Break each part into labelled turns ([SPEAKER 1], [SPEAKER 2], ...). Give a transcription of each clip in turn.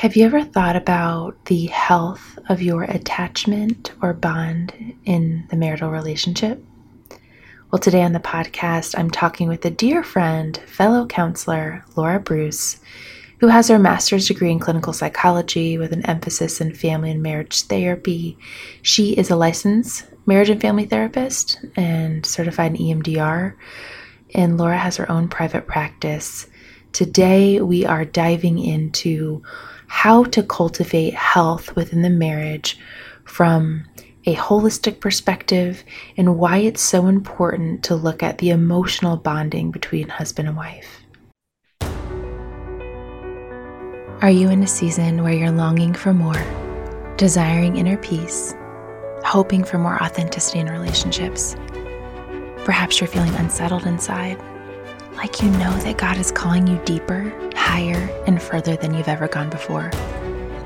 [SPEAKER 1] Have you ever thought about the health of your attachment or bond in the marital relationship? Well, today on the podcast, I'm talking with a dear friend, fellow counselor, Laura Bruce, who has her master's degree in clinical psychology with an emphasis in family and marriage therapy. She is a licensed marriage and family therapist and certified in EMDR, and Laura has her own private practice. Today, we are diving into how to cultivate health within the marriage from a holistic perspective and why it's so important to look at the emotional bonding between husband and wife. Are you in a season where you're longing for more, desiring inner peace, hoping for more authenticity in relationships? Perhaps you're feeling unsettled inside like you know that God is calling you deeper, higher, and further than you've ever gone before.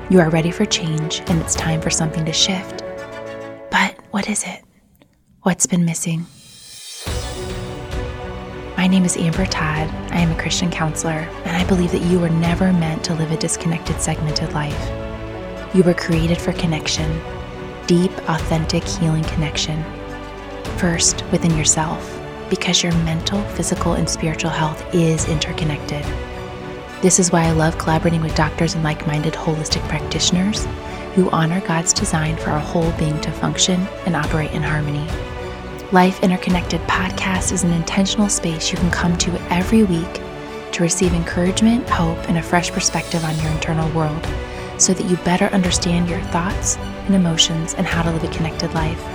[SPEAKER 1] You are ready for change and it's time for something to shift. But what is it? What's been missing? My name is Amber Todd. I am a Christian counselor, and I believe that you were never meant to live a disconnected, segmented life. You were created for connection, deep, authentic, healing connection. First, within yourself because your mental, physical, and spiritual health is interconnected. This is why I love collaborating with doctors and like minded holistic practitioners who honor God's design for our whole being to function and operate in harmony. Life Interconnected podcast is an intentional space you can come to every week to receive encouragement, hope, and a fresh perspective on your internal world so that you better understand your thoughts and emotions and how to live a connected life.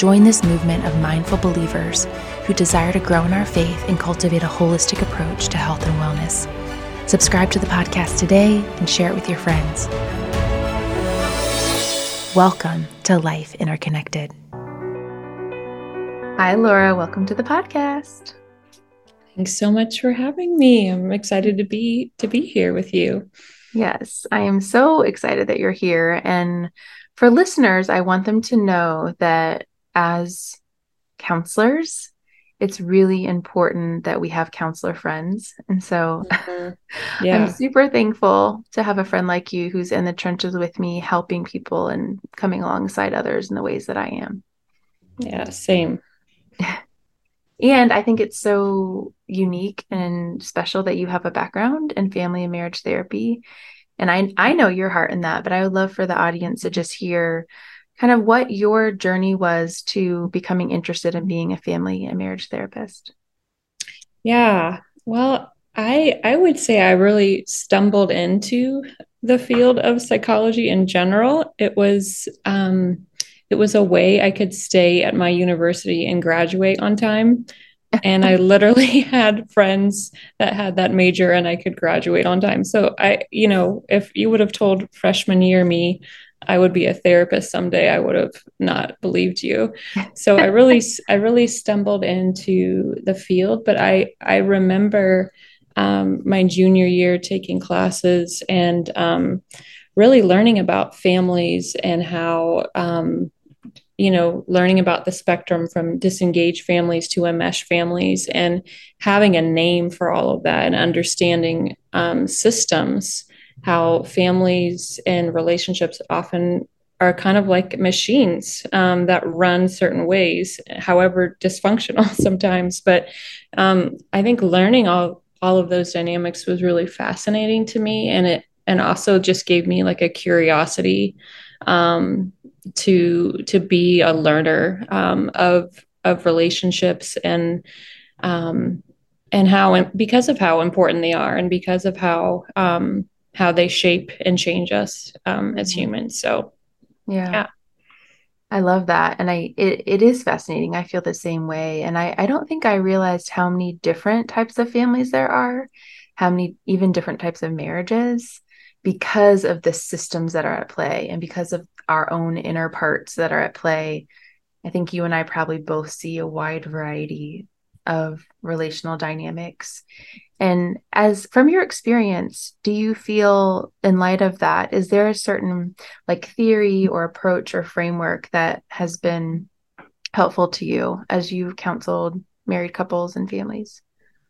[SPEAKER 1] Join this movement of mindful believers who desire to grow in our faith and cultivate a holistic approach to health and wellness. Subscribe to the podcast today and share it with your friends. Welcome to Life Interconnected. Hi, Laura. Welcome to the podcast.
[SPEAKER 2] Thanks so much for having me. I'm excited to be to be here with you.
[SPEAKER 1] Yes, I am so excited that you're here. And for listeners, I want them to know that as counselors, it's really important that we have counselor friends. And so mm-hmm. yeah. I'm super thankful to have a friend like you who's in the trenches with me, helping people and coming alongside others in the ways that I am.
[SPEAKER 2] Yeah, same.
[SPEAKER 1] and I think it's so unique and special that you have a background in family and marriage therapy. And I I know your heart in that, but I would love for the audience to just hear kind of what your journey was to becoming interested in being a family and marriage therapist.
[SPEAKER 2] Yeah. Well, I I would say I really stumbled into the field of psychology in general. It was um, it was a way I could stay at my university and graduate on time. and I literally had friends that had that major and I could graduate on time. So I, you know, if you would have told freshman year me I would be a therapist someday, I would have not believed you. So I really, I really stumbled into the field. But I, I remember um, my junior year taking classes and um, really learning about families and how, um, you know, learning about the spectrum from disengaged families to enmesh families and having a name for all of that and understanding um, systems how families and relationships often are kind of like machines um, that run certain ways, however dysfunctional sometimes. But um, I think learning all all of those dynamics was really fascinating to me, and it and also just gave me like a curiosity um, to to be a learner um, of of relationships and um, and how and because of how important they are and because of how um, how they shape and change us um, as mm-hmm. humans. So,
[SPEAKER 1] yeah. yeah. I love that. And I it, it is fascinating. I feel the same way. And I, I don't think I realized how many different types of families there are, how many even different types of marriages because of the systems that are at play and because of our own inner parts that are at play. I think you and I probably both see a wide variety of relational dynamics. And as from your experience, do you feel in light of that, is there a certain like theory or approach or framework that has been helpful to you as you've counseled married couples and families?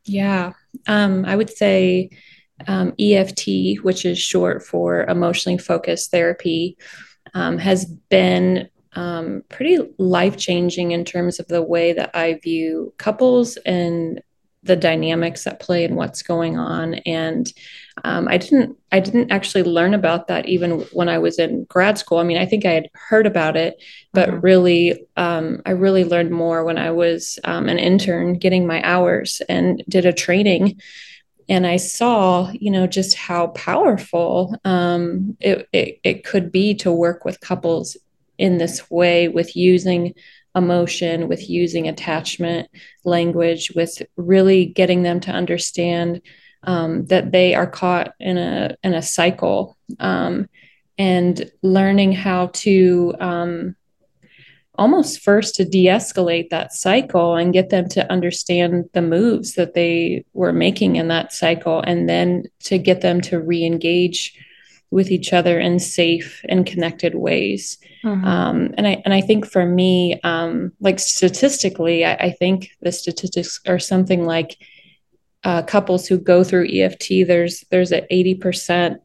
[SPEAKER 2] Yeah. Um, I would say um, EFT, which is short for emotionally focused therapy, um, has been um, pretty life changing in terms of the way that I view couples and the dynamics that play and what's going on. And um, I didn't I didn't actually learn about that even when I was in grad school. I mean, I think I had heard about it, but mm-hmm. really, um, I really learned more when I was um, an intern getting my hours and did a training. And I saw, you know, just how powerful um, it, it, it could be to work with couples in this way with using emotion, with using attachment language, with really getting them to understand um, that they are caught in a in a cycle, um, and learning how to um, almost first to de-escalate that cycle and get them to understand the moves that they were making in that cycle, and then to get them to re-engage with each other in safe and connected ways. Mm-hmm. Um, and I and I think for me, um, like statistically, I, I, think the statistics are something like uh, couples who go through EFT. There's there's an eighty percent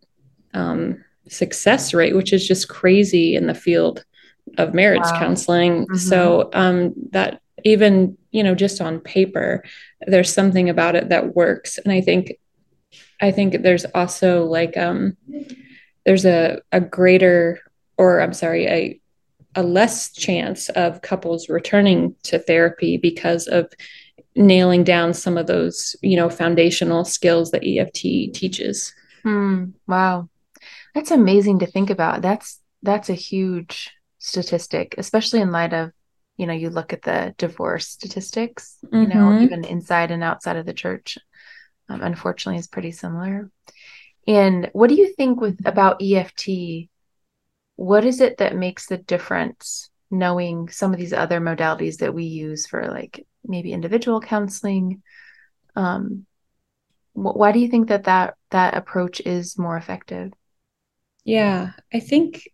[SPEAKER 2] um, success rate, which is just crazy in the field of marriage wow. counseling. Mm-hmm. So um, that even you know just on paper, there's something about it that works. And I think I think there's also like um, there's a a greater or I'm sorry, a a less chance of couples returning to therapy because of nailing down some of those, you know, foundational skills that EFT teaches.
[SPEAKER 1] Hmm. wow. That's amazing to think about. That's that's a huge statistic, especially in light of, you know, you look at the divorce statistics, mm-hmm. you know, mm-hmm. even inside and outside of the church. Um, unfortunately is pretty similar. And what do you think with about EFT what is it that makes the difference knowing some of these other modalities that we use for like maybe individual counseling? Um wh- why do you think that that that approach is more effective?
[SPEAKER 2] Yeah i think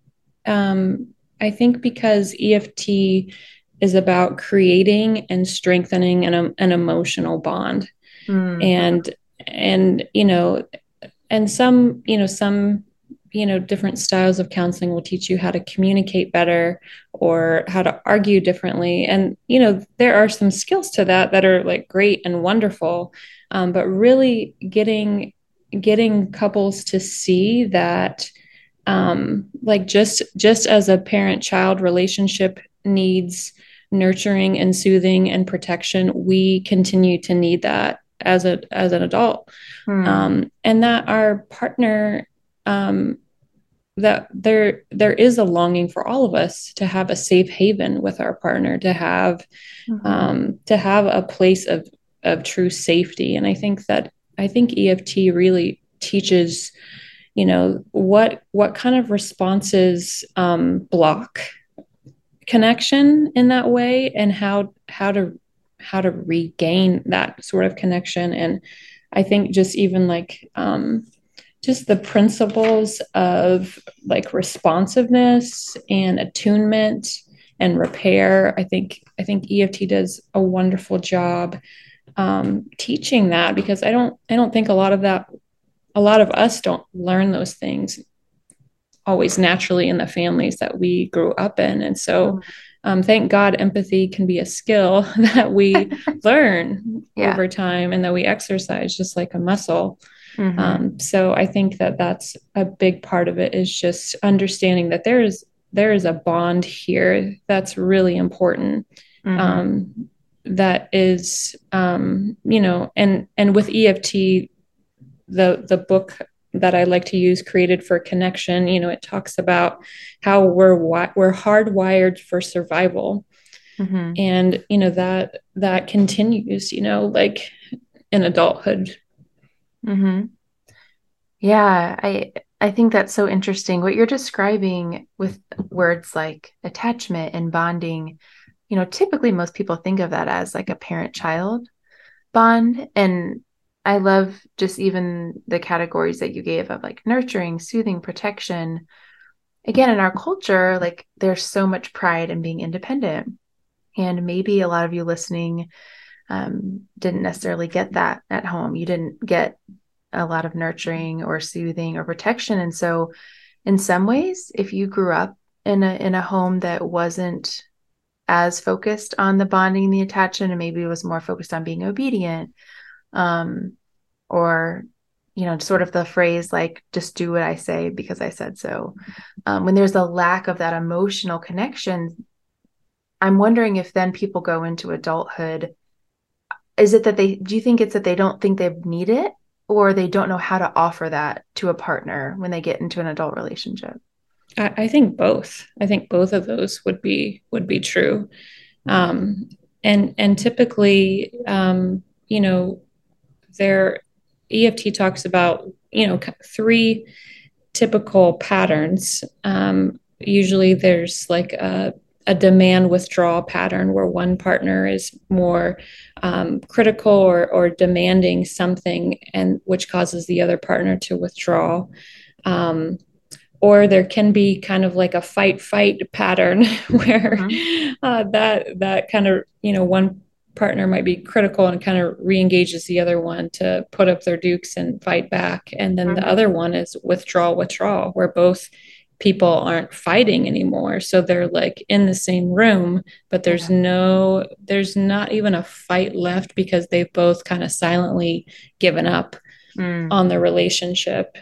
[SPEAKER 2] um i think because eft is about creating and strengthening an, an emotional bond. Mm. and and you know and some you know some you know different styles of counseling will teach you how to communicate better or how to argue differently. And you know there are some skills to that that are like great and wonderful. Um, but really getting getting couples to see that um, like just just as a parent child relationship needs nurturing and soothing and protection we continue to need that as a as an adult hmm. um, and that our partner um, that there there is a longing for all of us to have a safe haven with our partner to have mm-hmm. um, to have a place of of true safety and i think that i think eft really teaches you know what what kind of responses um, block connection in that way and how how to how to regain that sort of connection and i think just even like um, just the principles of like responsiveness and attunement and repair i think i think eft does a wonderful job um, teaching that because i don't i don't think a lot of that a lot of us don't learn those things always naturally in the families that we grew up in and so mm-hmm. Um, thank god empathy can be a skill that we learn yeah. over time and that we exercise just like a muscle Mm-hmm. Um, so I think that that's a big part of it is just understanding that there is there is a bond here that's really important. Mm-hmm. Um, that is, um, you know, and and with EFT, the the book that I like to use, created for connection. You know, it talks about how we're wi- we're hardwired for survival, mm-hmm. and you know that that continues. You know, like in adulthood
[SPEAKER 1] Mm-hmm. Yeah, I I think that's so interesting. What you're describing with words like attachment and bonding, you know, typically most people think of that as like a parent-child bond. And I love just even the categories that you gave of like nurturing, soothing, protection. Again, in our culture, like there's so much pride in being independent. And maybe a lot of you listening um, didn't necessarily get that at home. You didn't get a lot of nurturing or soothing or protection and so in some ways if you grew up in a in a home that wasn't as focused on the bonding the attachment and maybe was more focused on being obedient um or you know sort of the phrase like just do what i say because i said so um, when there's a lack of that emotional connection i'm wondering if then people go into adulthood is it that they do you think it's that they don't think they need it or they don't know how to offer that to a partner when they get into an adult relationship
[SPEAKER 2] I, I think both. I think both of those would be would be true. Um, and and typically, um, you know, there EFT talks about you know three typical patterns. Um, usually, there's like a a demand withdrawal pattern where one partner is more um, critical or, or demanding something and which causes the other partner to withdraw um, or there can be kind of like a fight fight pattern where mm-hmm. uh, that that kind of you know one partner might be critical and kind of re-engages the other one to put up their dukes and fight back and then mm-hmm. the other one is withdraw withdraw where both people aren't fighting anymore so they're like in the same room but there's yeah. no there's not even a fight left because they've both kind of silently given up mm. on the relationship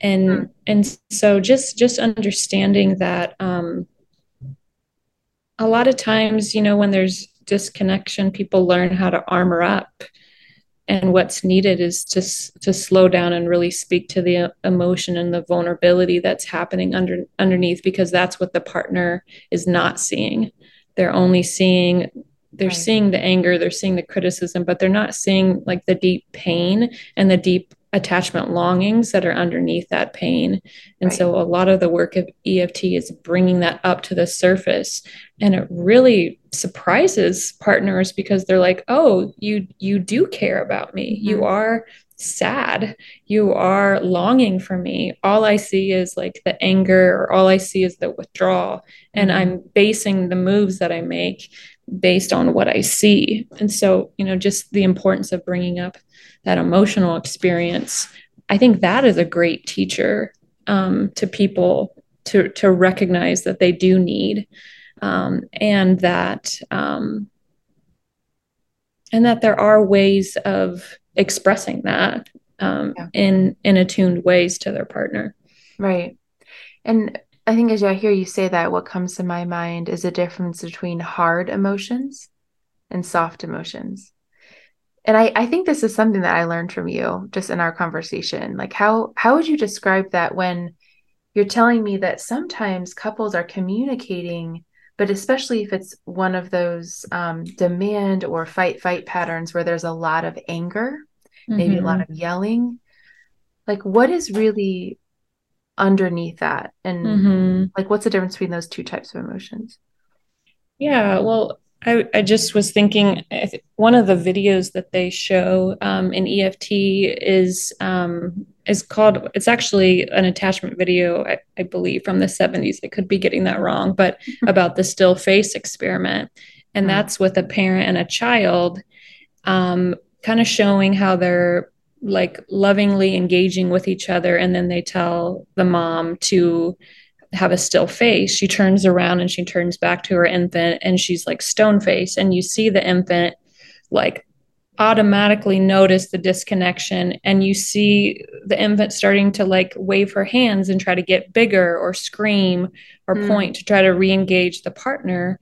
[SPEAKER 2] and mm. and so just just understanding that um, a lot of times you know when there's disconnection people learn how to armor up and what's needed is to to slow down and really speak to the uh, emotion and the vulnerability that's happening under underneath because that's what the partner is not seeing they're only seeing they're right. seeing the anger they're seeing the criticism but they're not seeing like the deep pain and the deep attachment longings that are underneath that pain. And right. so a lot of the work of EFT is bringing that up to the surface and it really surprises partners because they're like, "Oh, you you do care about me. Mm-hmm. You are sad. You are longing for me. All I see is like the anger or all I see is the withdrawal mm-hmm. and I'm basing the moves that I make based on what I see." And so, you know, just the importance of bringing up that emotional experience i think that is a great teacher um, to people to to recognize that they do need um, and that um, and that there are ways of expressing that um, yeah. in in attuned ways to their partner
[SPEAKER 1] right and i think as i hear you say that what comes to my mind is a difference between hard emotions and soft emotions and I, I think this is something that I learned from you just in our conversation. Like how how would you describe that when you're telling me that sometimes couples are communicating, but especially if it's one of those um, demand or fight fight patterns where there's a lot of anger, mm-hmm. maybe a lot mm-hmm. of yelling. Like what is really underneath that, and mm-hmm. like what's the difference between those two types of emotions?
[SPEAKER 2] Yeah, well, I, I just was thinking one of the videos that they show um, in EFT is um, is called it's actually an attachment video I, I, believe from the 70s I could be getting that wrong but about the still face experiment and mm-hmm. that's with a parent and a child um, kind of showing how they're like lovingly engaging with each other and then they tell the mom to have a still face, she turns around and she turns back to her infant and she's like stone face. And you see the infant like automatically notice the disconnection and you see the infant starting to like wave her hands and try to get bigger or scream or mm. point to try to re-engage the partner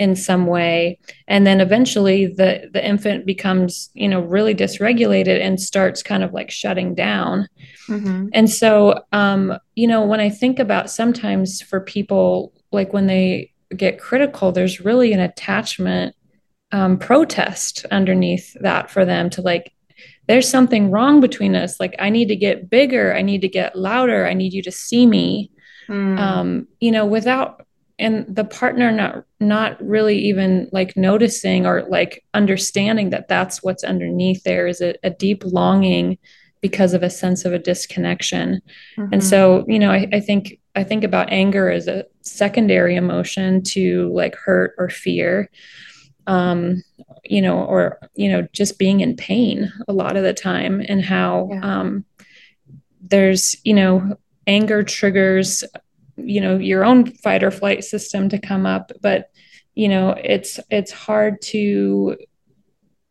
[SPEAKER 2] in some way. And then eventually the the infant becomes you know really dysregulated and starts kind of like shutting down. Mm-hmm. and so um you know when i think about sometimes for people like when they get critical there's really an attachment um, protest underneath that for them to like there's something wrong between us. Like i need to get bigger. I need to get louder. I need you to see me. Mm. um, you know without and the partner not not really even like noticing or like understanding that that's what's underneath there is a, a deep longing because of a sense of a disconnection mm-hmm. and so you know I, I think i think about anger as a secondary emotion to like hurt or fear um you know or you know just being in pain a lot of the time and how yeah. um there's you know anger triggers you know your own fight or flight system to come up but you know it's it's hard to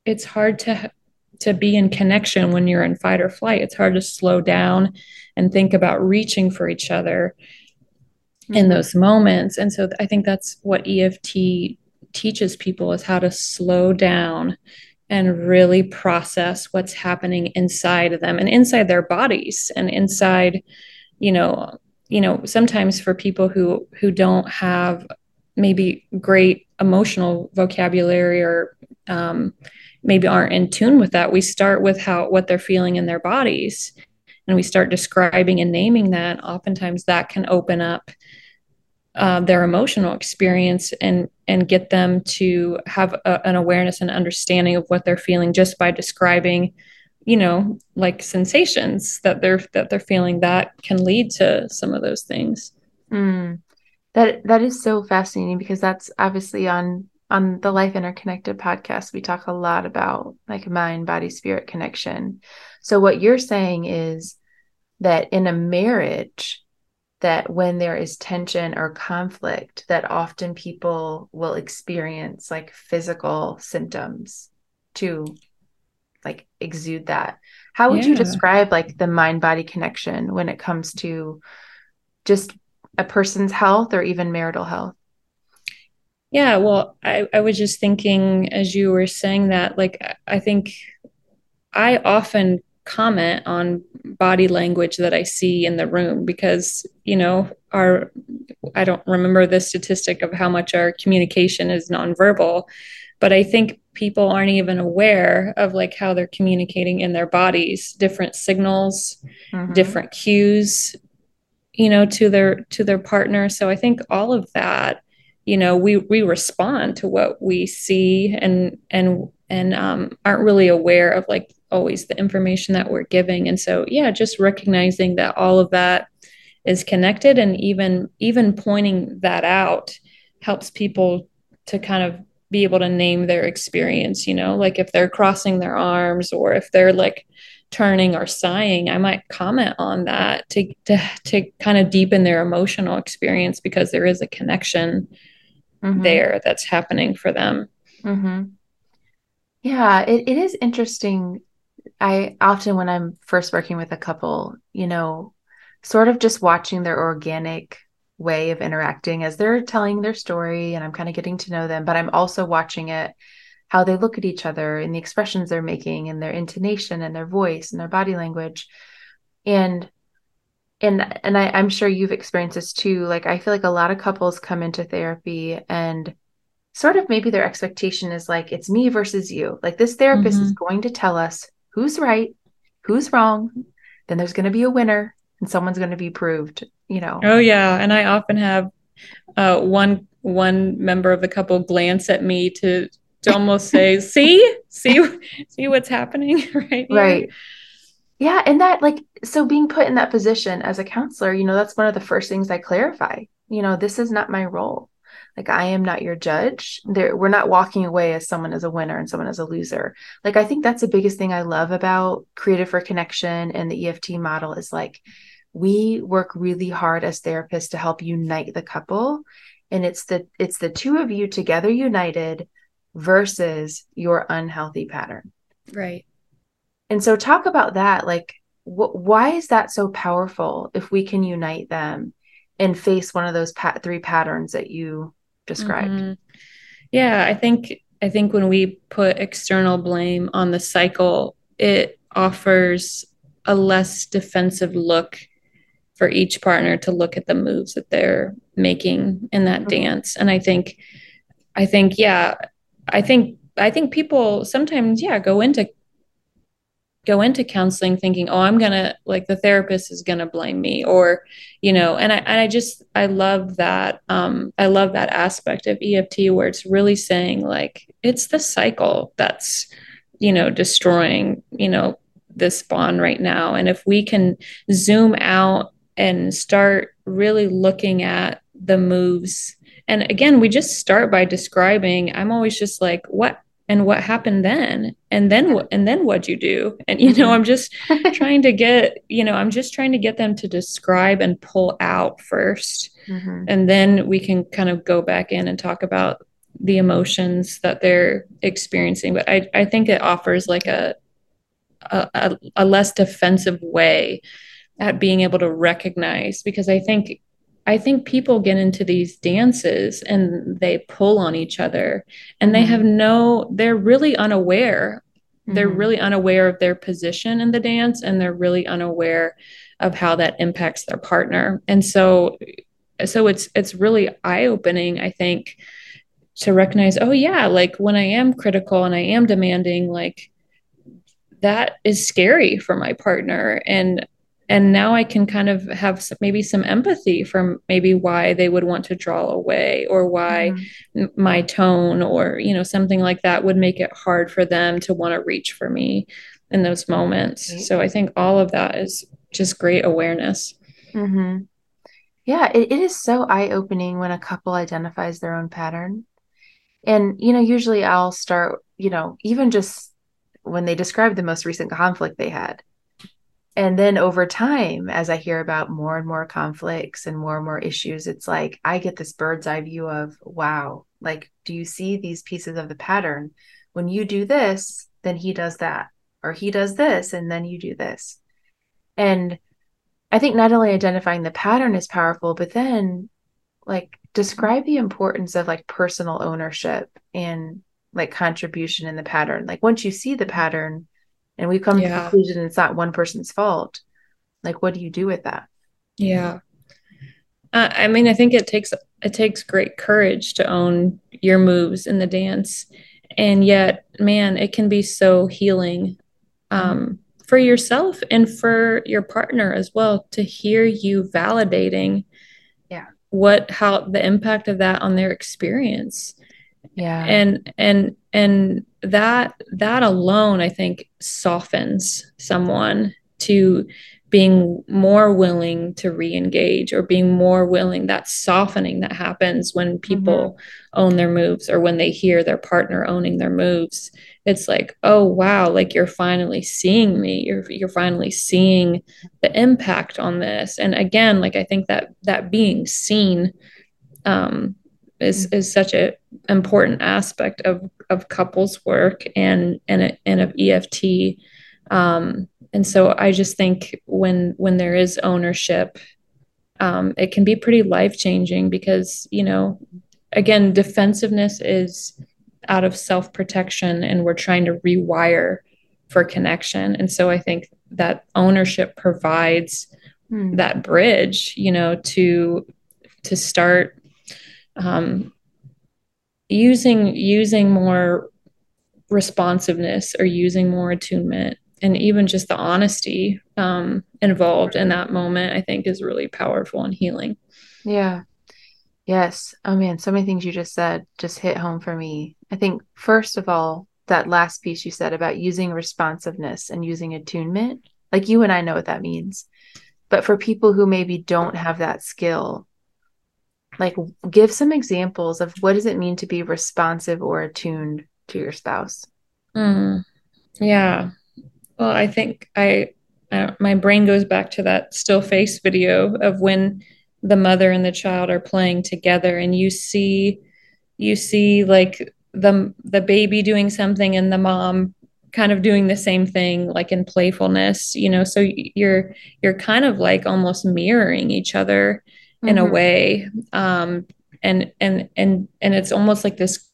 [SPEAKER 2] it's hard to to be in connection when you're in fight or flight it's hard to slow down and think about reaching for each other mm-hmm. in those moments and so i think that's what eft teaches people is how to slow down and really process what's happening inside of them and inside their bodies and inside you know you know sometimes for people who who don't have maybe great emotional vocabulary or um, maybe aren't in tune with that we start with how what they're feeling in their bodies. And we start describing and naming that. Oftentimes that can open up uh, their emotional experience and and get them to have a, an awareness and understanding of what they're feeling just by describing you know like sensations that they're that they're feeling that can lead to some of those things.
[SPEAKER 1] Mm. that that is so fascinating because that's obviously on on the life interconnected podcast we talk a lot about like mind body spirit connection. So what you're saying is that in a marriage that when there is tension or conflict that often people will experience like physical symptoms to like exude that how would yeah. you describe like the mind body connection when it comes to just a person's health or even marital health
[SPEAKER 2] yeah well i, I was just thinking as you were saying that like i think i often comment on body language that I see in the room because, you know, our, I don't remember the statistic of how much our communication is nonverbal, but I think people aren't even aware of like how they're communicating in their bodies, different signals, mm-hmm. different cues, you know, to their, to their partner. So I think all of that, you know, we, we respond to what we see and, and, and um, aren't really aware of like always the information that we're giving and so yeah just recognizing that all of that is connected and even even pointing that out helps people to kind of be able to name their experience you know like if they're crossing their arms or if they're like turning or sighing i might comment on that to to to kind of deepen their emotional experience because there is a connection mm-hmm. there that's happening for them
[SPEAKER 1] mm-hmm. yeah it, it is interesting I often, when I'm first working with a couple, you know, sort of just watching their organic way of interacting as they're telling their story and I'm kind of getting to know them, but I'm also watching it how they look at each other and the expressions they're making and their intonation and their voice and their body language. And and and I, I'm sure you've experienced this too. Like I feel like a lot of couples come into therapy and sort of maybe their expectation is like it's me versus you. Like this therapist mm-hmm. is going to tell us who's right, who's wrong. Then there's going to be a winner and someone's going to be proved, you know.
[SPEAKER 2] Oh yeah, and I often have uh, one one member of the couple glance at me to to almost say, "See, see, see what's happening right
[SPEAKER 1] here. Right. Yeah, and that like so being put in that position as a counselor, you know, that's one of the first things I clarify. You know, this is not my role like i am not your judge there we're not walking away as someone as a winner and someone as a loser like i think that's the biggest thing i love about created for connection and the eft model is like we work really hard as therapists to help unite the couple and it's the it's the two of you together united versus your unhealthy pattern
[SPEAKER 2] right
[SPEAKER 1] and so talk about that like wh- why is that so powerful if we can unite them and face one of those three patterns that you described. Mm-hmm.
[SPEAKER 2] Yeah, I think I think when we put external blame on the cycle, it offers a less defensive look for each partner to look at the moves that they're making in that mm-hmm. dance. And I think I think yeah, I think I think people sometimes yeah go into go into counseling thinking, oh, I'm gonna like the therapist is gonna blame me, or you know, and I and I just I love that um, I love that aspect of EFT where it's really saying like it's the cycle that's you know destroying you know this bond right now, and if we can zoom out and start really looking at the moves. And again we just start by describing i'm always just like what and what happened then? And then what and then what'd you do? And you know mm-hmm. i'm just trying to get you know i'm just trying to get them to describe and pull out 1st mm-hmm. and then we can kind of go back in and talk about the emotions that they're experiencing. But i i think it offers like a a, a less defensive way at being able to recognize because i think I think people get into these dances and they pull on each other and they mm-hmm. have no, they're really unaware. Mm-hmm. They're really unaware of their position in the dance and they're really unaware of how that impacts their partner. And so, so it's, it's really eye opening, I think, to recognize, oh, yeah, like when I am critical and I am demanding, like that is scary for my partner. And and now i can kind of have some, maybe some empathy from maybe why they would want to draw away or why mm-hmm. my tone or you know something like that would make it hard for them to want to reach for me in those moments mm-hmm. so i think all of that is just great awareness
[SPEAKER 1] mm-hmm. yeah it, it is so eye-opening when a couple identifies their own pattern and you know usually i'll start you know even just when they describe the most recent conflict they had and then over time as i hear about more and more conflicts and more and more issues it's like i get this bird's eye view of wow like do you see these pieces of the pattern? When you do this then he does that or he does this and then you do this. And i think not only identifying the pattern is powerful but then like describe the importance of like personal ownership and like contribution in the pattern. Like once you see the pattern and we come yeah. to the conclusion it's not one person's fault. Like what do you do with that?
[SPEAKER 2] Yeah. Uh, i mean i think it takes it takes great courage to own your moves in the dance. And yet man it can be so healing um, for yourself and for your partner as well to hear you validating
[SPEAKER 1] yeah.
[SPEAKER 2] what how the impact of that on their experience.
[SPEAKER 1] Yeah.
[SPEAKER 2] And and and that that alone i think softens someone to being more willing to re-engage or being more willing that softening that happens when people mm-hmm. own their moves or when they hear their partner owning their moves it's like oh wow like you're finally seeing me you're you're finally seeing the impact on this and again like i think that that being seen um is mm-hmm. is such a important aspect of of couples work and and and of EFT. Um, and so I just think when when there is ownership, um, it can be pretty life changing because you know, again, defensiveness is out of self protection, and we're trying to rewire for connection. And so I think that ownership provides mm. that bridge, you know, to to start um, using using more responsiveness or using more attunement and even just the honesty um, involved in that moment i think is really powerful and healing.
[SPEAKER 1] Yeah. Yes. Oh man. So many things you just said just hit home for me. I think first of all that last piece you said about using responsiveness and using attunement like you and i know what that means. But for people who maybe don't have that skill like give some examples of what does it mean to be responsive or attuned to your spouse?
[SPEAKER 2] Mm, yeah. Well i think I, I my brain goes back to that still face video of when the mother and the child are playing together and you see you see like the the baby doing something and the mom kind of doing the same thing like in playfulness you know? So you're you're kind of like almost mirroring each other in mm-hmm. a way um, and and and and it's almost like this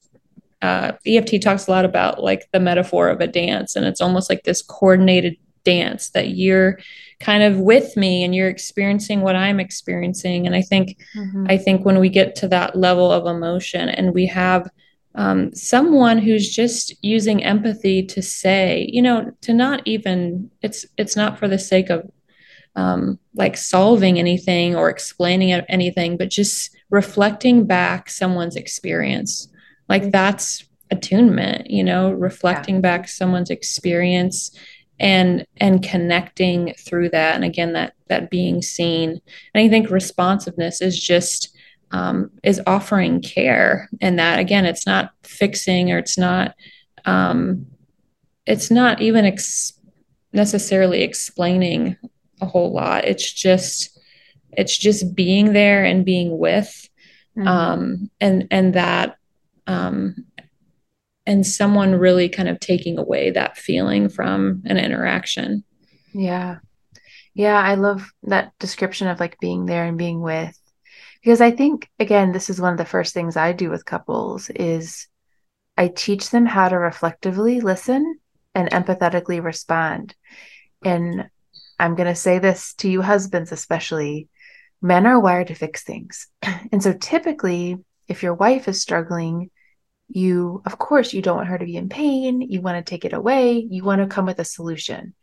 [SPEAKER 2] uh, EFT talks a lot about like the metaphor of a dance and it's almost like this coordinated dance that you're kind of with me and you're experiencing what I'm experiencing and I think mm-hmm. I think when we get to that level of emotion and we have um, someone who's just using empathy to say you know to not even it's it's not for the sake of um, like solving anything or explaining anything, but just reflecting back someone's experience. Like that's attunement, you know, reflecting yeah. back someone's experience and and connecting through that and again that that being seen and i think responsiveness is just um, is offering care and that again it's not fixing or it's not um, it's not even ex- necessarily explaining a whole lot. It's just it's just being there and being with mm-hmm. um, and and that um, and someone really kind of taking away that feeling from an interaction.
[SPEAKER 1] Yeah. Yeah, I love that description of like being there and being with because I think again this is one of the first things I do with couples is I teach them how to reflectively listen and empathetically respond. And I'm going to say this to you husbands especially men are wired to fix things. And so typically if your wife is struggling you of course you don't want her to be in pain you want to take it away you want to come with a solution.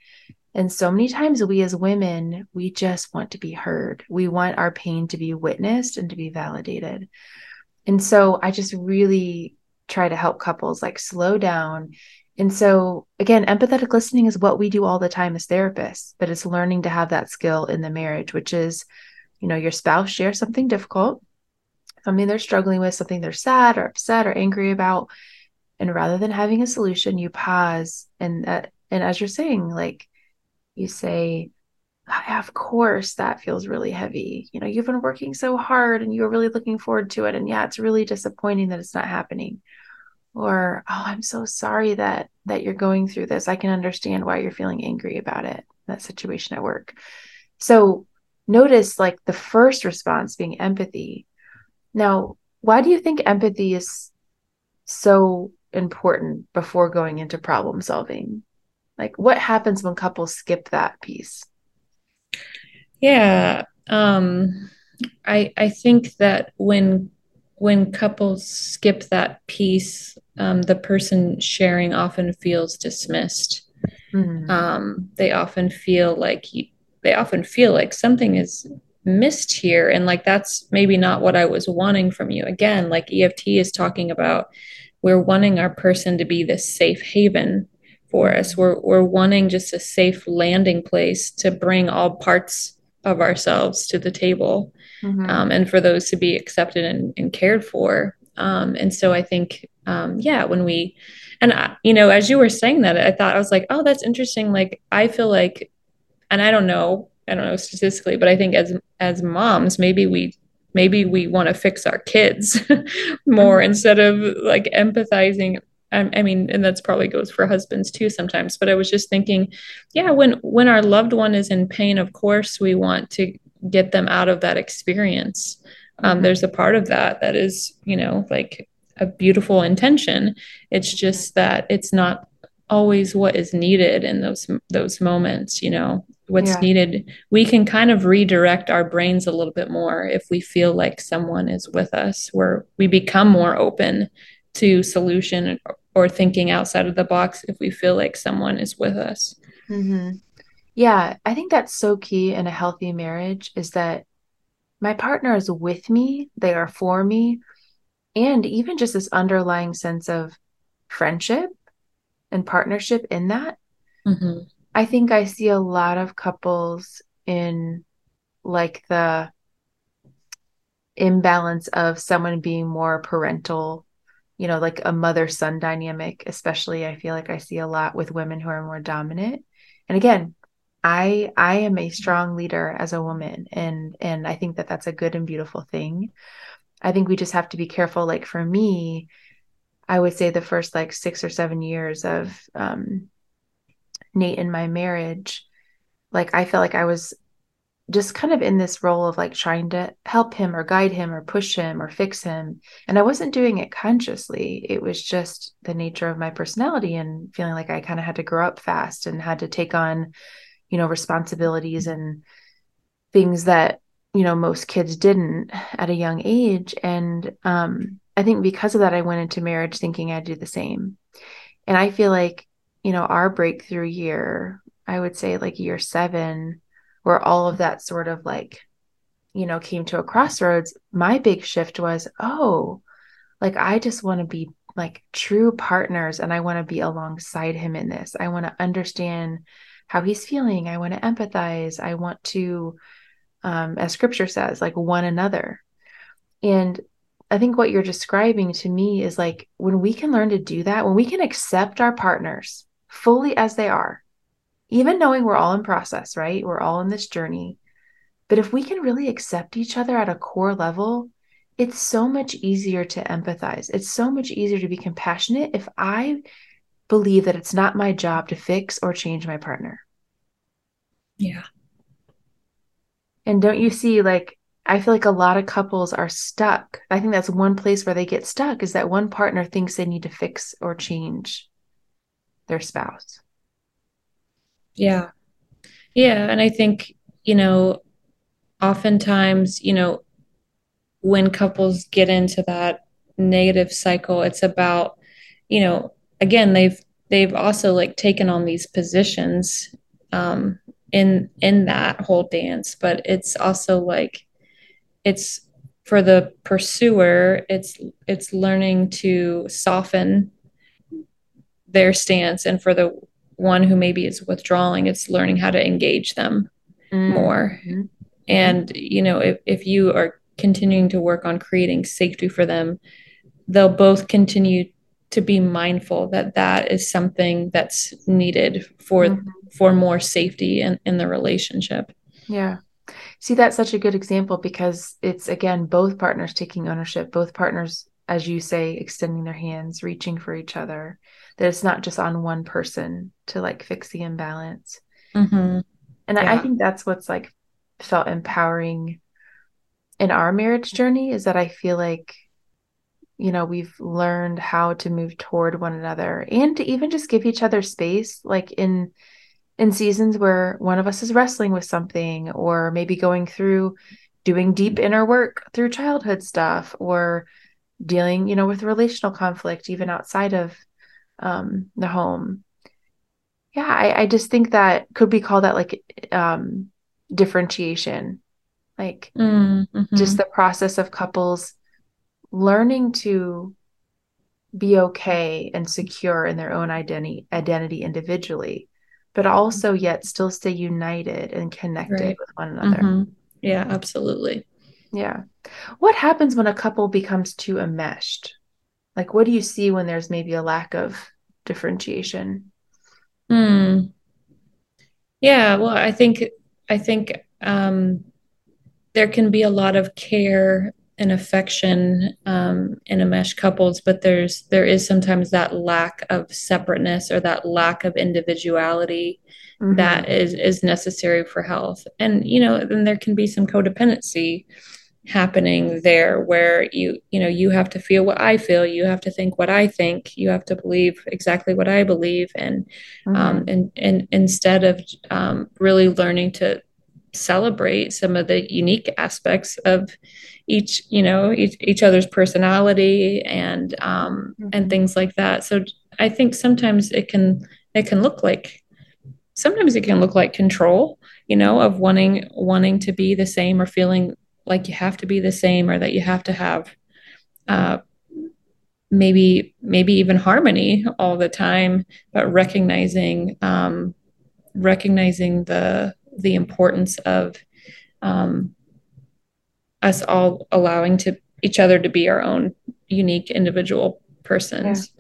[SPEAKER 1] And so many times we as women we just want to be heard. We want our pain to be witnessed and to be validated. And so i just really try to help couples like slow down and so again empathetic listening is what we do all the time as therapists but it's learning to have that skill in the marriage which is you know your spouse shares something difficult something they're struggling with, something they're sad or upset or angry about. And rather than having a solution, you pause and that, and as you're saying, like you say, of course that feels really heavy. You know, you've been working so hard and you're really looking forward to it. And yeah, it's really disappointing that it's not happening. Or, oh, I'm so sorry that that you're going through this. I can understand why you're feeling angry about it, that situation at work. So notice like the first response being empathy now, why do you think empathy is so important before going into problem solving? Like, what happens when couples skip that piece?
[SPEAKER 2] Yeah, um, I I think that when when couples skip that piece, um, the person sharing often feels dismissed. Mm-hmm. Um, they often feel like they often feel like something is missed here and like that's maybe not what i was wanting from you again like eft is talking about we're wanting our person to be this safe haven for us we're, we're wanting just a safe landing place to bring all parts of ourselves to the table mm-hmm. um, and for those to be accepted and, and cared for um, and so i think um, yeah when we and I, you know as you were saying that i thought i was like oh that's interesting like i feel like and i don't know I don't know statistically, but I think as as moms, maybe we maybe we want to fix our kids more mm-hmm. instead of like empathizing I, mean and that's probably goes for husbands too sometimes but i was just thinking yeah when when our loved one is in pain of course we want to get them out of that experience um, mm-hmm. there's a part of that that is you know like a beautiful intention it's just that it's not always what is needed in those those moments you know what's yeah. needed we can kind of redirect our brains a little bit more if we feel like someone is with us where we become more open to solution or thinking outside of the box if we feel like someone is with us
[SPEAKER 1] mm-hmm. yeah i think that's so key in a healthy marriage is that my partner is with me they are for me and even just this underlying sense of friendship and partnership in that mm-hmm. I think I see a lot of couples in like the imbalance of someone being more parental, you know, like a mother son dynamic, especially I feel like I see a lot with women who are more dominant. And again, I I am a strong leader as a woman and and I think that that's a good and beautiful thing. I think we just have to be careful like for me, I would say the first like 6 or 7 years of um Nate in my marriage, like I felt like I was just kind of in this role of like trying to help him or guide him or push him or fix him. And I wasn't doing it consciously. It was just the nature of my personality and feeling like I kind of had to grow up fast and had to take on, you know, responsibilities and things that, you know, most kids didn't at a young age. And um, I think because of that, I went into marriage thinking I'd do the same. And I feel like you know, our breakthrough year, I would say like year seven, where all of that sort of like, you know, came to a crossroads, my big shift was, oh, like I just want to be like true partners and I want to be alongside him in this. I want to understand how he's feeling. I want to empathize. I want to, um, as scripture says, like one another. And I think what you're describing to me is like when we can learn to do that, when we can accept our partners fully as they are, even knowing we're all in process, right? We're all in this journey. But if we can really accept each other at a core level, it's so much easier to empathize. It's so much easier to be compassionate if I believe that it's not my job to fix or change my partner.
[SPEAKER 2] Yeah.
[SPEAKER 1] And don't you see, like, I feel like a lot of couples are stuck. I think that's one place where they get stuck is that one partner thinks they need to fix or change their spouse.
[SPEAKER 2] Yeah. Yeah. And I think, you know, oftentimes, you know, when couples get into that negative cycle, it's about, you know, again, they've they've also like taken on these positions um in in that whole dance, but it's also like it's for the pursuer, it's it's learning to soften their stance and for the one who maybe is withdrawing it's learning how to engage them mm-hmm. more and you know if, if you are continuing to work on creating safety for them they'll both continue to be mindful that that is something that's needed for mm-hmm. for more safety in, in the relationship
[SPEAKER 1] yeah see that's such a good example because it's again both partners taking ownership both partners as you say extending their hands reaching for each other that it's not just on one person to like fix the imbalance mm-hmm. and yeah. I, I think that's what's like felt empowering in our marriage journey is that I feel like, you know, we've learned how to move toward one another and to even just give each other space, like in in seasons where one of us is wrestling with something or maybe going through doing deep inner work through childhood stuff or dealing you know with relational conflict even outside of um, the home yeah I, I just think that could we call that like um, differentiation like mm-hmm. just the process of couples learning to be okay and secure in their own identity identity individually but also yet still stay united and connected right. with one another. Mm-hmm.
[SPEAKER 2] yeah absolutely.
[SPEAKER 1] Yeah. What happens when a couple becomes too enmeshed? Like what do you see when there's maybe a lack of differentiation?
[SPEAKER 2] Hmm. Yeah well i think i think um there can be a lot of care and affection um, in mesh couples, but there's there is sometimes that lack of separateness or that lack of individuality mm-hmm. that is is necessary for health. And you know, then there can be some codependency happening there where you you know you have to feel what i feel you have to think what i think you have to believe exactly what i believe and um, mm-hmm. um and and instead of um really learning to celebrate some of the unique aspects of each you know each, each other's personality and um mm-hmm. and things like that so i think sometimes it can it can look like sometimes it can look like control you know of wanting wanting to be the same or feeling like you have to be the same or that you have to have uh maybe maybe even harmony all the time but recognizing um recognizing the the importance of um, us all allowing to each other to be our own unique individual persons.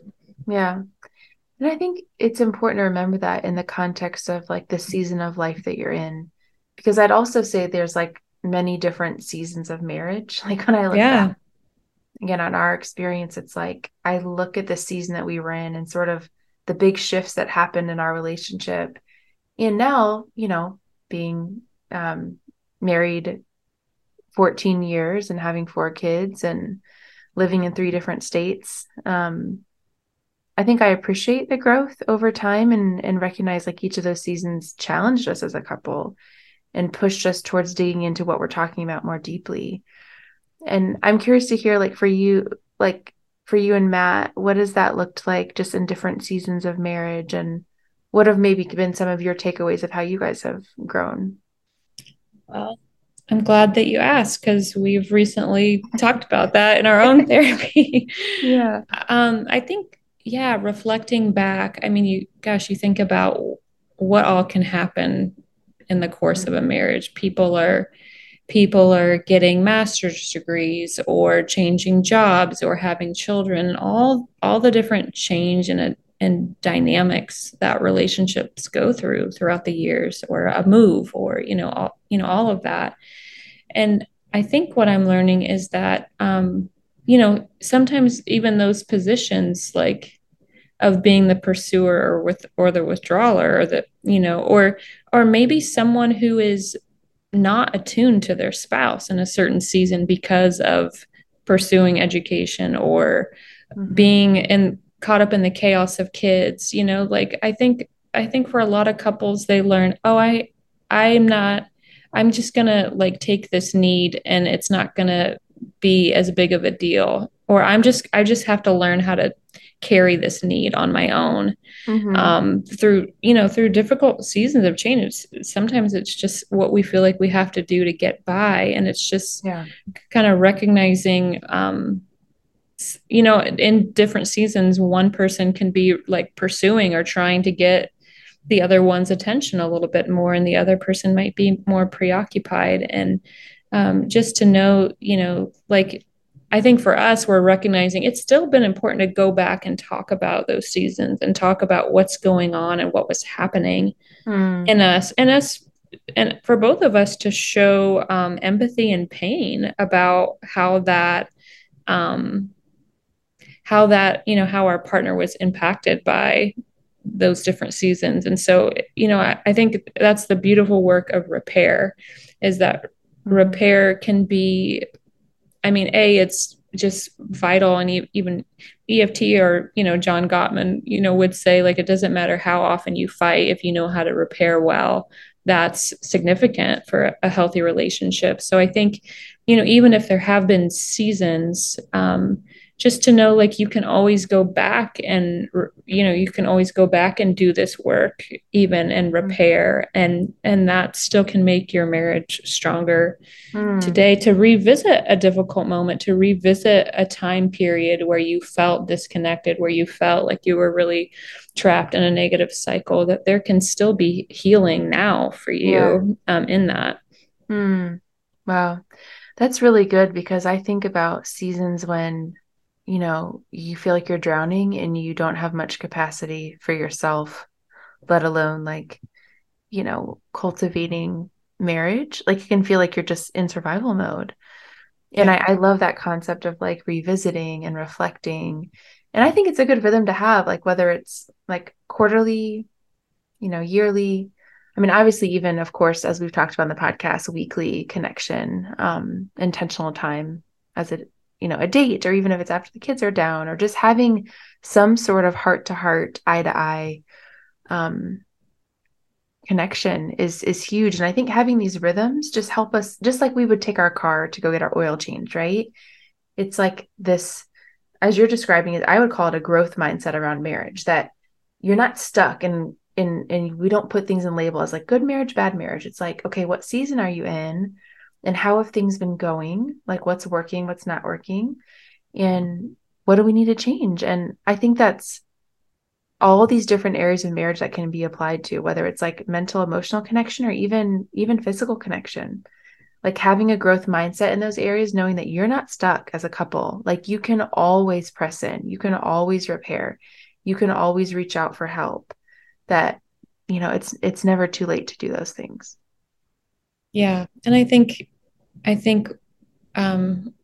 [SPEAKER 1] Yeah. yeah. And I think it's important to remember that in the context of like the season of life that you're in. Because I'd also say there's like many different seasons of marriage. Like when I look yeah. back again on our experience, it's like I look at the season that we were in and sort of the big shifts that happened in our relationship. And now, you know, being um, married 14 years and having four kids and living in three different states um, i think i appreciate the growth over time and and recognize like each of those seasons challenged us as a couple and pushed us towards digging into what we're talking about more deeply. And i'm curious to hear like for you like for you and matt what has that looked like just in different seasons of marriage and what have maybe been some of your takeaways of how you guys have grown?
[SPEAKER 2] Well, I'm glad that you asked because we've recently talked about that in our own therapy.
[SPEAKER 1] yeah.
[SPEAKER 2] Um, I think, yeah, reflecting back, I mean, you, gosh, you think about what all can happen in the course of a marriage. People are, people are getting master's degrees or changing jobs or having children all all the different change in a and dynamics that relationships go through throughout the years or a move or you know all, you know all of that and i think what i'm learning is that um, you know sometimes even those positions like of being the pursuer or with or the withdrawer or the you know or or maybe someone who is not attuned to their spouse in a certain season because of pursuing education or mm-hmm. being in caught up in the chaos of kids you know like i think i think for a lot of couples they learn oh i i'm not i'm just gonna like take this need and it's not gonna be as big of a deal or i'm just i just have to learn how to carry this need on my own mm-hmm. um, through you know through difficult seasons of change it's, sometimes it's just what we feel like we have to do to get by and it's just yeah. kind of recognizing um, you know in different seasons one person can be like pursuing or trying to get the other one's attention a little bit more and the other person might be more preoccupied and um, just to know you know like i think for us we're recognizing it's still been important to go back and talk about those seasons and talk about what's going on and what was happening mm. in us and us and for both of us to show um, empathy and pain about how that um, how that you know how our partner was impacted by those different seasons. And so you know I, I think that's the beautiful work of repair is that mm-hmm. repair can be i mean a it's just vital. And even eft or you know john gottman you know would say like it doesn't matter how often you fight if you know how to repair well that's significant for a healthy relationship. So i think you know even if there have been seasons um, just to know like you can always go back and you know you can always go back and do this work even and mm-hmm. repair and and that still can make your marriage stronger mm. today to revisit a difficult moment to revisit a time period where you felt disconnected where you felt like you were really trapped in a negative cycle that there can still be healing now for you yeah. um, in that
[SPEAKER 1] mm. wow that's really good because i think about seasons when you know, you feel like you're drowning and you don't have much capacity for yourself, let alone like, you know, cultivating marriage. Like you can feel like you're just in survival mode. And I, I love that concept of like revisiting and reflecting. And I think it's a good rhythm to have, like whether it's like quarterly, you know, yearly. I mean, obviously, even of course, as we've talked about in the podcast, weekly connection, um, intentional time as it you know a date or even if it's after the kids are down or just having some sort of heart to heart eye to eye um, connection is is huge. And i think having these rhythms just help us just like we would take our car to go get our oil change right? It's like this as you're describing it i would call it a growth mindset around marriage that you're not stuck and and and we don't put things in label as like good marriage bad marriage. It's like okay what season are you in and how have things been going? Like what's working what's not working? Mm-hmm. And what do we need to change? And i think that's all these different areas of marriage that can be applied to whether it's like mental emotional connection or even even physical connection. Like having a growth mindset in those areas knowing that you're not stuck as a couple. Like you can always press in. You can always repair. You can always reach out for help. That you know it's it's never too late to do those things.
[SPEAKER 2] Yeah. And i think I think, um,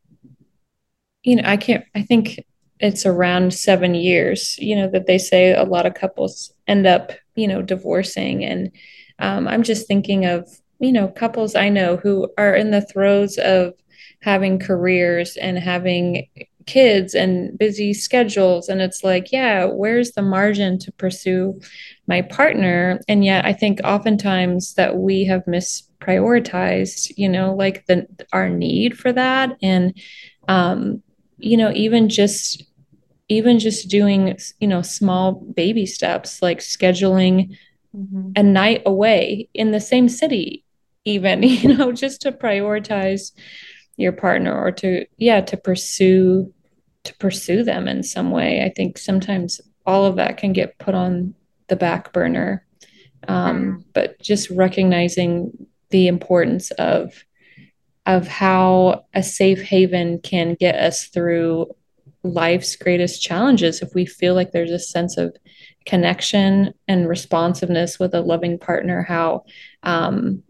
[SPEAKER 2] you know, I can't, I think it's around seven years, you know, that they say a lot of couples end up, you know, divorcing. And um, I'm just thinking of, you know, couples I know who are in the throes of having careers and having kids and busy schedules. And it's like yeah where's the margin to pursue my partner? And yet i think oftentimes that we have misprioritized you know like the our need for that. And um you know even just even just doing you know small baby steps like scheduling mm-hmm. a night away in the same city even you know just to prioritize your partner or to yeah to pursue to pursue them in some way. I think sometimes all of that can get put on the back burner. Um, mm. But just recognizing the importance of of how a safe haven can get us through life's greatest challenges if we feel like there's a sense of connection and responsiveness with a loving partner how um,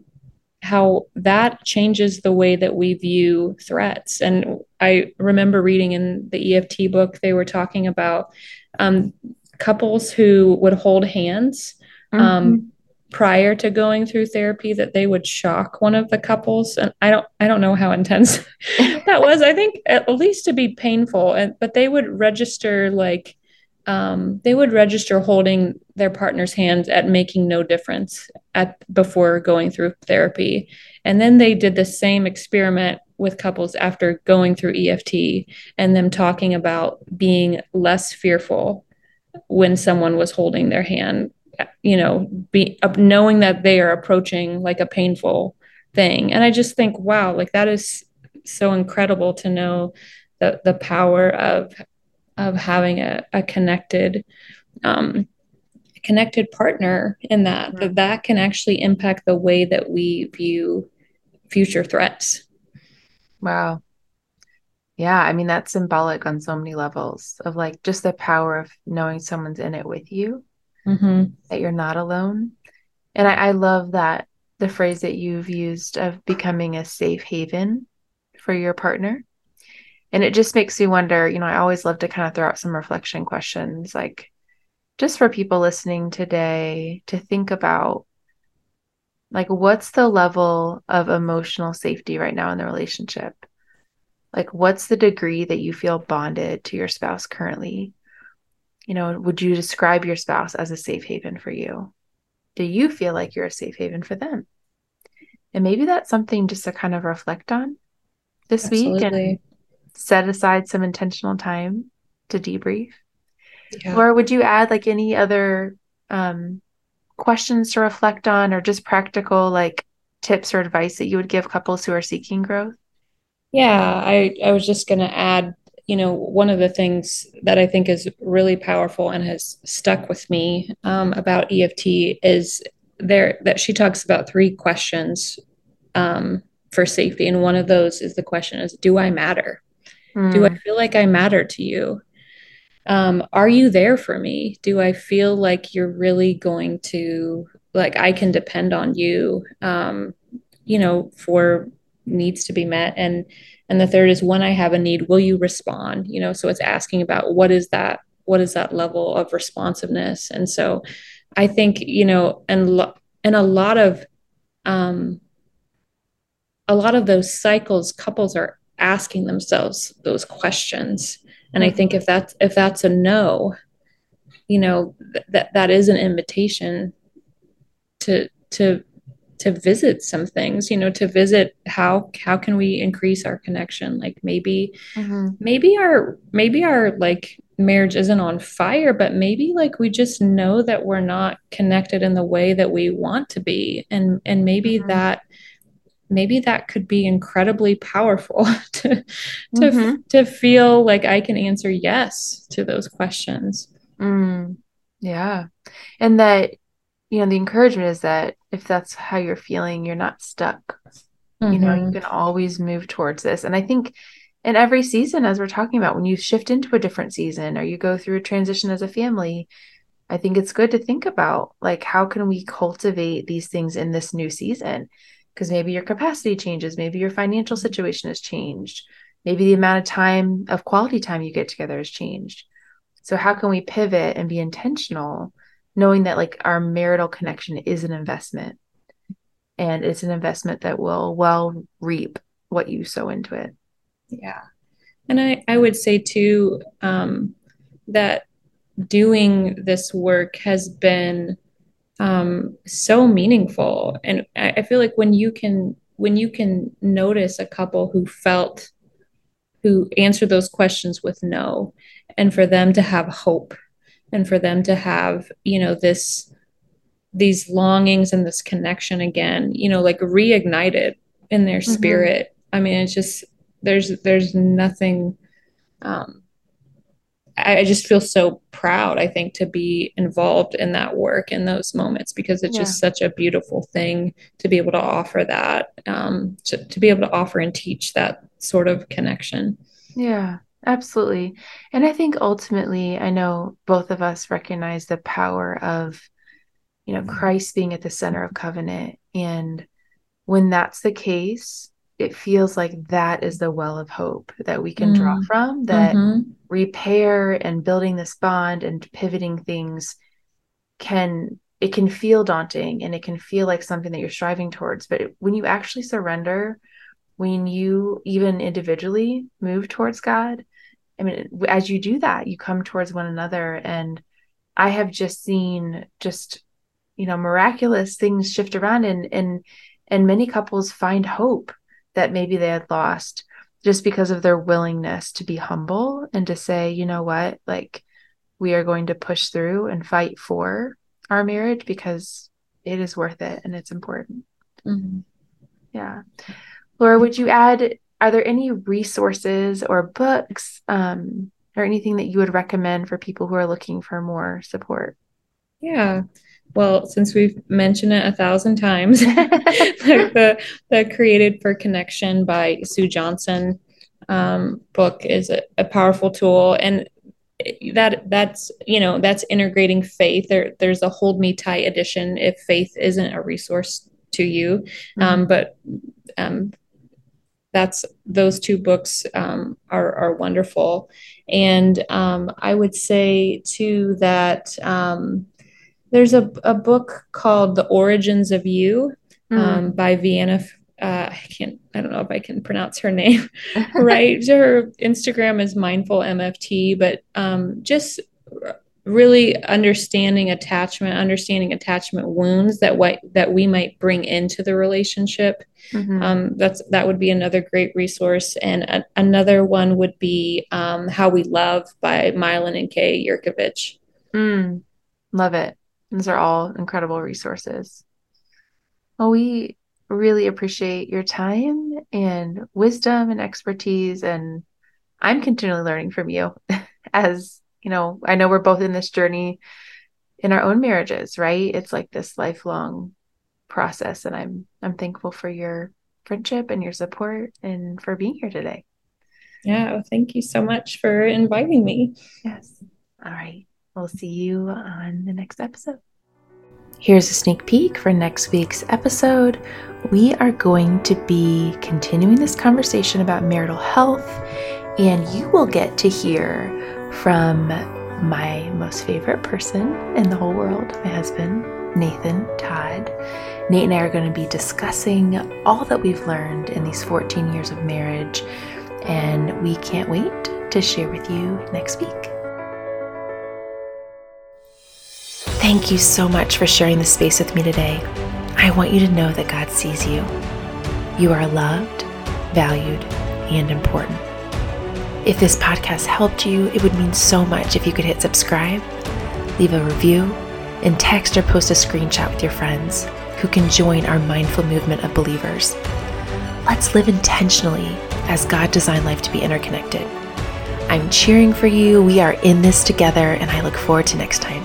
[SPEAKER 2] how that changes the way that we view threats. And i remember reading in the eft book they were talking about um, couples who would hold hands um, mm-hmm. prior to going through therapy that they would shock one of the couples. And i don't i don't know how intense that was. I think at least to be painful and but they would register like um, they would register holding their partner's hands at making no difference at before going through therapy. And then they did the same experiment with couples after going through EFT and them talking about being less fearful when someone was holding their hand you know be uh, knowing that they are approaching like a painful thing. And i just think wow like that is so incredible to know the the power of of having a, a connected um connected partner in that that that can actually impact the way that we view future threats
[SPEAKER 1] wow yeah i mean that's symbolic on so many levels of like just the power of knowing someone's in it with you mm-hmm. that you're not alone. And I, I love that the phrase that you've used of becoming a safe haven for your partner. And it just makes me wonder, you know, I always love to kind of throw out some reflection questions, like just for people listening today to think about like what's the level of emotional safety right now in the relationship? Like what's the degree that you feel bonded to your spouse currently? you know, would you describe your spouse as a safe haven for you? Do you feel like you're a safe haven for them? And maybe that's something just to kind of reflect on this Absolutely. week and set aside some intentional time to debrief. Yeah. Or would you add like any other um, questions to reflect on or just practical like tips or advice that you would give couples who are seeking growth?
[SPEAKER 2] Yeah, I, I was just going to add you know, one of the things that I think is really powerful and has stuck with me um, about EFT is there that she talks about three questions um, for safety, and one of those is the question is, "Do I matter? Mm. Do I hmm. feel like I matter to you? Um, are you there for me? Do I feel like you're really going to like I can depend on you? Um, you know, for needs to be met and and the third is when i have a need will you respond you know so it's asking about what is that what is that level of responsiveness and so i think you know and lo- and a lot of um a lot of those cycles couples are asking themselves those questions and i think if that's if that's a no you know th- that that is an invitation to to to visit some things you know to visit how how can we increase our connection like maybe mm-hmm. maybe our maybe our like marriage isn't on fire but maybe like we just know that we're not connected in the way that we want to be and and maybe mm-hmm. that maybe that could be incredibly powerful to to mm-hmm. to feel like I can answer yes to those questions.
[SPEAKER 1] Mm, yeah. And that you know the encouragement is that if that's how you're feeling you're not stuck mm-hmm. you know you mm-hmm. can always move towards this and i think in every season as we're talking about when you shift into a different season or you go through a transition as a family i think it's good to think about like how can we cultivate these things in this new season because maybe your capacity changes maybe your financial situation has changed maybe the amount of time of quality time you get together has changed. So how can we pivot and be intentional knowing that like our marital connection is an investment and it's an investment that will well reap what you sow into it?
[SPEAKER 2] Yeah. And i i would say too um, that doing this work has been um, so meaningful and I, I feel like when you can when you can notice a couple who felt who answered those questions with no and for them to have hope and for them to have you know this these longings and this connection again you know like reignited in their mm-hmm. spirit i mean it's just there's there's nothing um I just feel so proud, I think, to be involved in that work in those moments because it's yeah. just such a beautiful thing to be able to offer that, um, to, to be able to offer and teach that sort of connection.
[SPEAKER 1] Yeah, absolutely. And I think ultimately, I know both of us recognize the power of, you know, Christ being at the center of covenant. And when that's the case, it feels like that is the well of hope that we can mm. draw from that mm-hmm. repair and building this bond and pivoting things can it can feel daunting and it can feel like something that you're striving towards but when you actually surrender when you even individually move towards god i mean as you do that you come towards one another and i have just seen just you know miraculous things shift around and and and many couples find hope that maybe they had lost just because of their willingness to be humble and to say, you know what, like we are going to push through and fight for our marriage because it is worth it and it's important. Mm-hmm. Yeah. Laura, would you add, are there any resources or books um, or anything that you would recommend for people who are looking for more support?
[SPEAKER 2] Yeah well, since we've mentioned it a thousand times, the, the Created for Connection by Sue Johnson um, book is a, a, powerful tool. And that that's you know that's integrating faith there there's a hold me tight edition if faith isn't a resource to you mm-hmm. um, but um, that's those two books um, are are wonderful and um, i would say too that um, there's a, a book called The Origins of You mm. um, by Vienna. Uh, I can't, I don't know if I can pronounce her name right. Her Instagram is mindful MFT, but um, just really understanding attachment, understanding attachment wounds that what that we might bring into the relationship. Mm-hmm. Um, that's that would be another great resource, and a, another one would be um, "How We Love" by Milan and Kay Yerkovich.
[SPEAKER 1] Mm, love it. Those are all incredible resources. Well, we really appreciate your time and wisdom and expertise. And I'm continually learning from you as, you know, I know we're both in this journey in our own marriages, right? It's like this lifelong process. And I'm I'm thankful for your friendship and your support and for being here today.
[SPEAKER 2] Yeah, well, thank you so much for inviting me.
[SPEAKER 1] Yes. All right. We'll see you on the next episode.
[SPEAKER 3] Here's a sneak peek for next week's episode. We are going to be continuing this conversation about marital health, and you will get to hear from my most favorite person in the whole world, my husband, Nathan Todd. Nate and I are going to be discussing all that we've learned in these 14 years of marriage, and we can't wait to share with you next week. Thank you so much for sharing this space with me today. I want you to know that God sees you. You are loved, valued, and important. If this podcast helped you, it would mean so much if you could hit subscribe, leave a review, and text or post a screenshot with your friends who can join our mindful movement of believers. Let's live intentionally as God designed life to be interconnected. I'm cheering for you. We are in this together, and I look forward to next time.